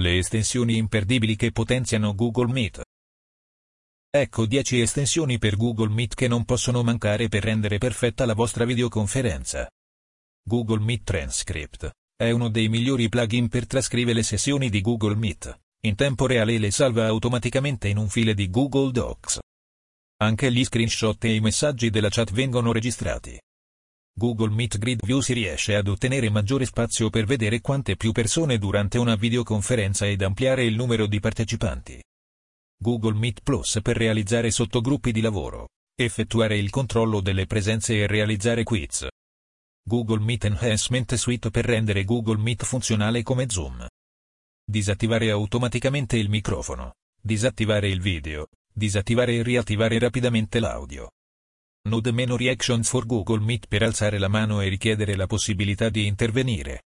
Le estensioni imperdibili che potenziano Google Meet. Ecco 10 estensioni per Google Meet che non possono mancare per rendere perfetta la vostra videoconferenza. Google Meet Transcript è uno dei migliori plugin per trascrivere le sessioni di Google Meet. In tempo reale le salva automaticamente in un file di Google Docs. Anche gli screenshot e i messaggi della chat vengono registrati. Google Meet Grid View si riesce ad ottenere maggiore spazio per vedere quante più persone durante una videoconferenza ed ampliare il numero di partecipanti. Google Meet Plus per realizzare sottogruppi di lavoro, effettuare il controllo delle presenze e realizzare quiz. Google Meet Enhancement Suite per rendere Google Meet funzionale come Zoom. Disattivare automaticamente il microfono, disattivare il video, disattivare e riattivare rapidamente l'audio. Node meno reactions for Google Meet per alzare la mano e richiedere la possibilità di intervenire.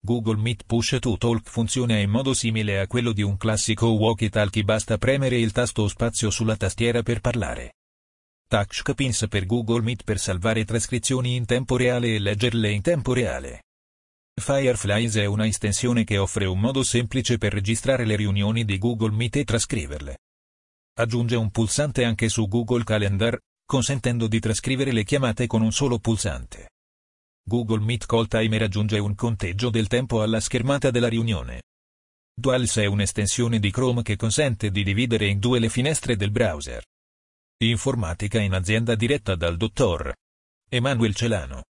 Google Meet Push to Talk funziona in modo simile a quello di un classico walkie-talkie basta premere il tasto spazio sulla tastiera per parlare. Touch Pins per Google Meet per salvare trascrizioni in tempo reale e leggerle in tempo reale. Fireflies è una estensione che offre un modo semplice per registrare le riunioni di Google Meet e trascriverle. Aggiunge un pulsante anche su Google Calendar, consentendo di trascrivere le chiamate con un solo pulsante. Google Meet Call Timer aggiunge un conteggio del tempo alla schermata della riunione. Duals è un'estensione di Chrome che consente di dividere in due le finestre del browser. Informatica in azienda diretta dal dottor Emanuel Celano.